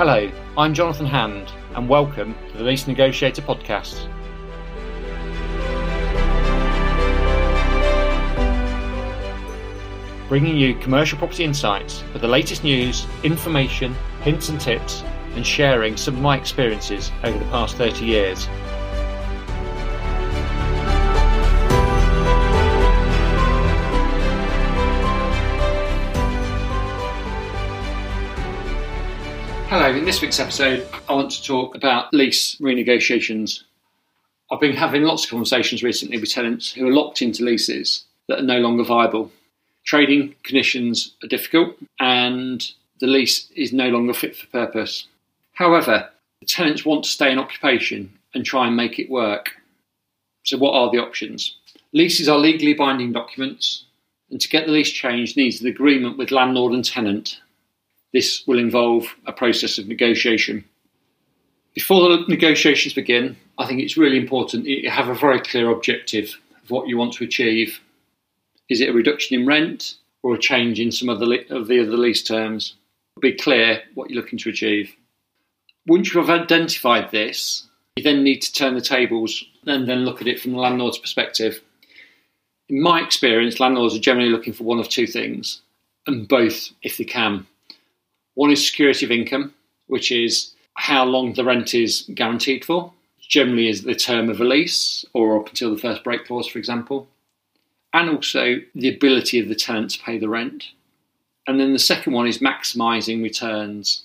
Hello, I'm Jonathan Hand, and welcome to the Lease Negotiator podcast. Bringing you commercial property insights for the latest news, information, hints and tips, and sharing some of my experiences over the past 30 years. In this week's episode, I want to talk about lease renegotiations. I've been having lots of conversations recently with tenants who are locked into leases that are no longer viable. Trading conditions are difficult and the lease is no longer fit for purpose. However, the tenants want to stay in occupation and try and make it work. So, what are the options? Leases are legally binding documents, and to get the lease changed needs an agreement with landlord and tenant this will involve a process of negotiation. Before the negotiations begin, I think it's really important you have a very clear objective of what you want to achieve. Is it a reduction in rent or a change in some of the, of the other lease terms? Be clear what you're looking to achieve. Once you have identified this, you then need to turn the tables and then look at it from the landlord's perspective. In my experience, landlords are generally looking for one of two things, and both if they can. One is security of income, which is how long the rent is guaranteed for, generally is the term of a lease or up until the first break clause, for example, and also the ability of the tenant to pay the rent. And then the second one is maximising returns,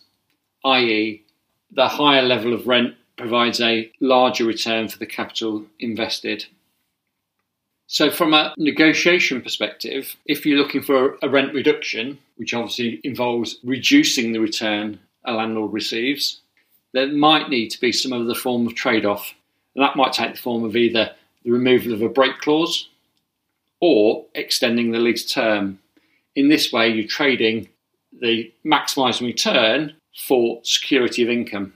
i.e., the higher level of rent provides a larger return for the capital invested. So, from a negotiation perspective, if you're looking for a rent reduction, which obviously involves reducing the return a landlord receives, there might need to be some other form of trade off. And that might take the form of either the removal of a break clause or extending the lease term. In this way, you're trading the maximising return for security of income.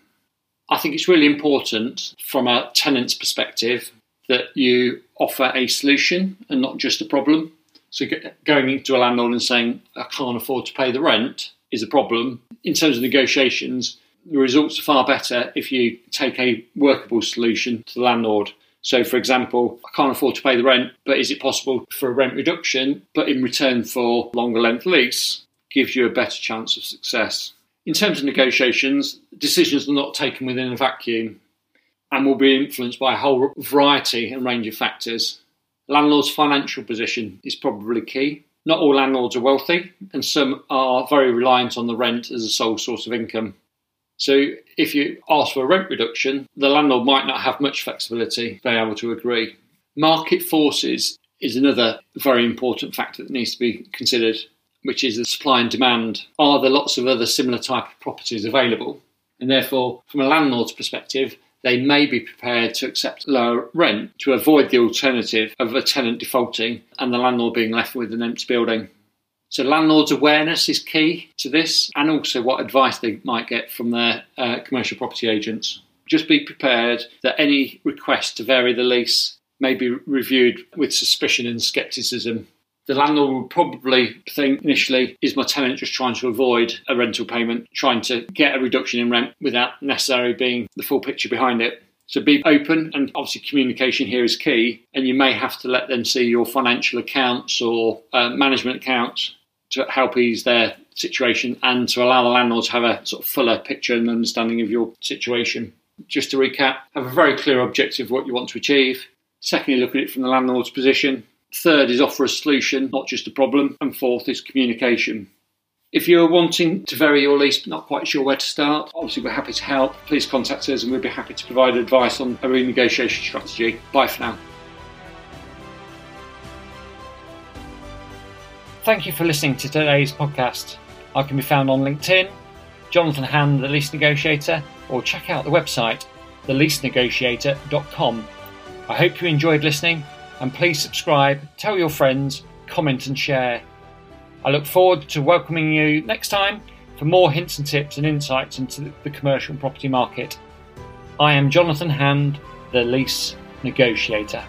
I think it's really important from a tenant's perspective that you offer a solution and not just a problem. So going into a landlord and saying, I can't afford to pay the rent is a problem. In terms of negotiations, the results are far better if you take a workable solution to the landlord. So, for example, I can't afford to pay the rent, but is it possible for a rent reduction, but in return for longer length lease, gives you a better chance of success. In terms of negotiations, decisions are not taken within a vacuum and will be influenced by a whole variety and range of factors. Landlord's financial position is probably key. Not all landlords are wealthy, and some are very reliant on the rent as a sole source of income. So, if you ask for a rent reduction, the landlord might not have much flexibility to be able to agree. Market forces is another very important factor that needs to be considered, which is the supply and demand. Are there lots of other similar type of properties available? And therefore, from a landlord's perspective, they may be prepared to accept lower rent to avoid the alternative of a tenant defaulting and the landlord being left with an empty building. So, landlords' awareness is key to this, and also what advice they might get from their uh, commercial property agents. Just be prepared that any request to vary the lease may be reviewed with suspicion and scepticism the landlord will probably think initially, is my tenant just trying to avoid a rental payment, trying to get a reduction in rent without necessarily being the full picture behind it? So be open, and obviously communication here is key. And you may have to let them see your financial accounts or uh, management accounts to help ease their situation and to allow the landlord to have a sort of fuller picture and understanding of your situation. Just to recap, have a very clear objective of what you want to achieve. Secondly, look at it from the landlord's position. Third is offer a solution, not just a problem. And fourth is communication. If you're wanting to vary your lease but not quite sure where to start, obviously we're happy to help. Please contact us and we'll be happy to provide advice on a renegotiation strategy. Bye for now. Thank you for listening to today's podcast. I can be found on LinkedIn, Jonathan Hand, the lease negotiator, or check out the website, theleasenegotiator.com. I hope you enjoyed listening and please subscribe, tell your friends, comment and share. I look forward to welcoming you next time for more hints and tips and insights into the commercial property market. I am Jonathan Hand, the lease negotiator.